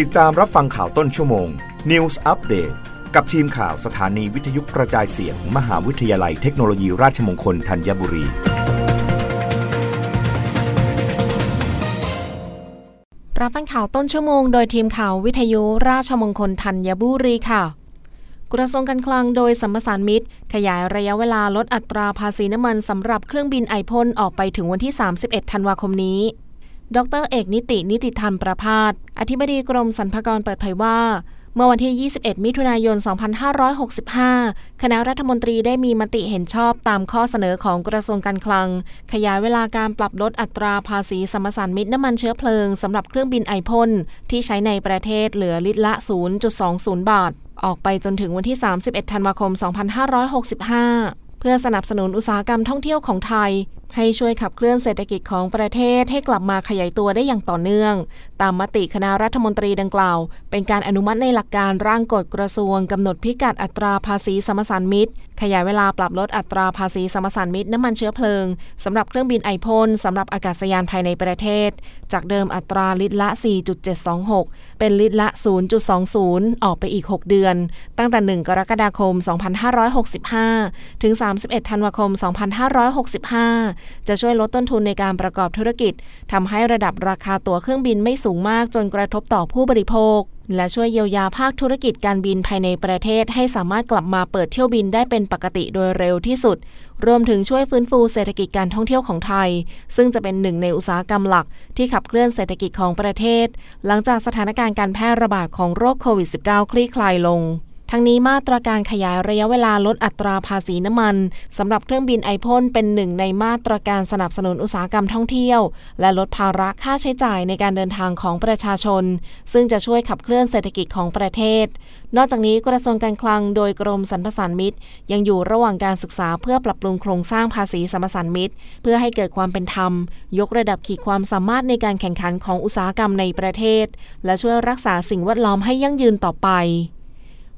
ติดตามรับฟังข่าวต้นชั่วโมง News Update กับทีมข่าวสถานีวิทยุกระจายเสียงมมหาวิทยาลัยเทคโนโลยีราชมงคลธัญบุรี รับฟังข่าวต้นชั่วโมงโดยทีมข่าววิทยุราชมงคลธัญบุรีค่ะกระทรวงการคลังโดยสัมปสานมิตร ขยายระยะเวลาลดอัตราภาษีน้ำมันสำหรับเครื่องบินไอพ่นออกไปถึงวันที่ 31 ธันวาคมนี้ ดรเอกนิตินิติธรรมประพาสอธิบดีกรมสรรพากรเปิดเผยว่า เมื่อวันที่ 21 มิถุนายน 2565 คณะรัฐมนตรีได้มีมติเห็นชอบตามข้อเสนอของกระทรวงการคลัง ขยายเวลาการปรับลดอัตราภาษีสมสานมิตรน้ำมันเชื้อเพลิงสำหรับเครื่องบินไอพ่นที่ใช้ในประเทศเหลือลิตรละ 0.20 บาท ออกไปจนถึงวันที่ 31 ธันวาคม 2565เพื่อสนับสนุนอุตสาหกรรมท่องเที่ยวของไทย ให้ช่วยขับเคลื่อนเศรษฐกิจของประเทศให้กลับมาขยายตัวได้อย่างต่อเนื่อง ตามมติคณะรัฐมนตรีดังกล่าว เป็นการอนุมัติในหลักการร่างกฎกระทรวงกำหนดพิกัดอัตราภาษีสมสานมิตร ขยายเวลาปรับลดอัตราภาษีสมสานมิตรน้ำมันเชื้อเพลิงสำหรับเครื่องบินไอพ่นสำหรับอากาศยานภายในประเทศ จากเดิมอัตราลิตรละ 4.726 เป็นลิตรละ 0.20 ออกไปอีก 6 เดือน ตั้งแต่ 1 กรกฎาคม 2565 ถึง 31 ธันวาคม 2565จะช่วยลดต้นทุนในการประกอบธุรกิจทำให้ระดับราคาตั๋วเครื่องบินไม่สูงมากจนกระทบต่อผู้บริโภค และช่วยเยียวยาภาคธุรกิจการบินภายในประเทศ ให้สามารถกลับมาเปิดเที่ยวบินได้เป็นปกติโดยเร็วที่สุด รวมถึงช่วยฟื้นฟูเศรษฐกิจการท่องเที่ยวของไทย ซึ่งจะเป็นหนึ่งในอุตสาหกรรมหลัก ที่ขับเคลื่อนเศรษฐกิจของประเทศ หลังจากสถานการณ์การแพร่ระบาดของโรคโควิด -19 คลี่คลายลง ทั้งนี้มาตรการขยายระยะเวลาลดอัตราภาษีน้ำมันสำหรับเครื่องบินไอพ่นเป็นหนึ่งในมาตรการสนับสนุนอุตสาหกรรมท่องเที่ยว และลดภาระค่าใช้จ่ายในการเดินทางของประชาชน ซึ่งจะช่วยขับเคลื่อนเศรษฐกิจของประเทศ นอกจากนี้กระทรวงการคลังโดยกรมสรรพสานมิตร ยังอยู่ระหว่างการศึกษาเพื่อปรับปรุงโครงสร้างภาษีสรรพสานมิตร เพื่อให้เกิดความเป็นธรรม ยกระดับขีดความสามารถในการแข่งขันของอุตสาหกรรมในประเทศ และช่วยรักษาสิ่งแวดล้อมให้ยั่งยืนต่อไป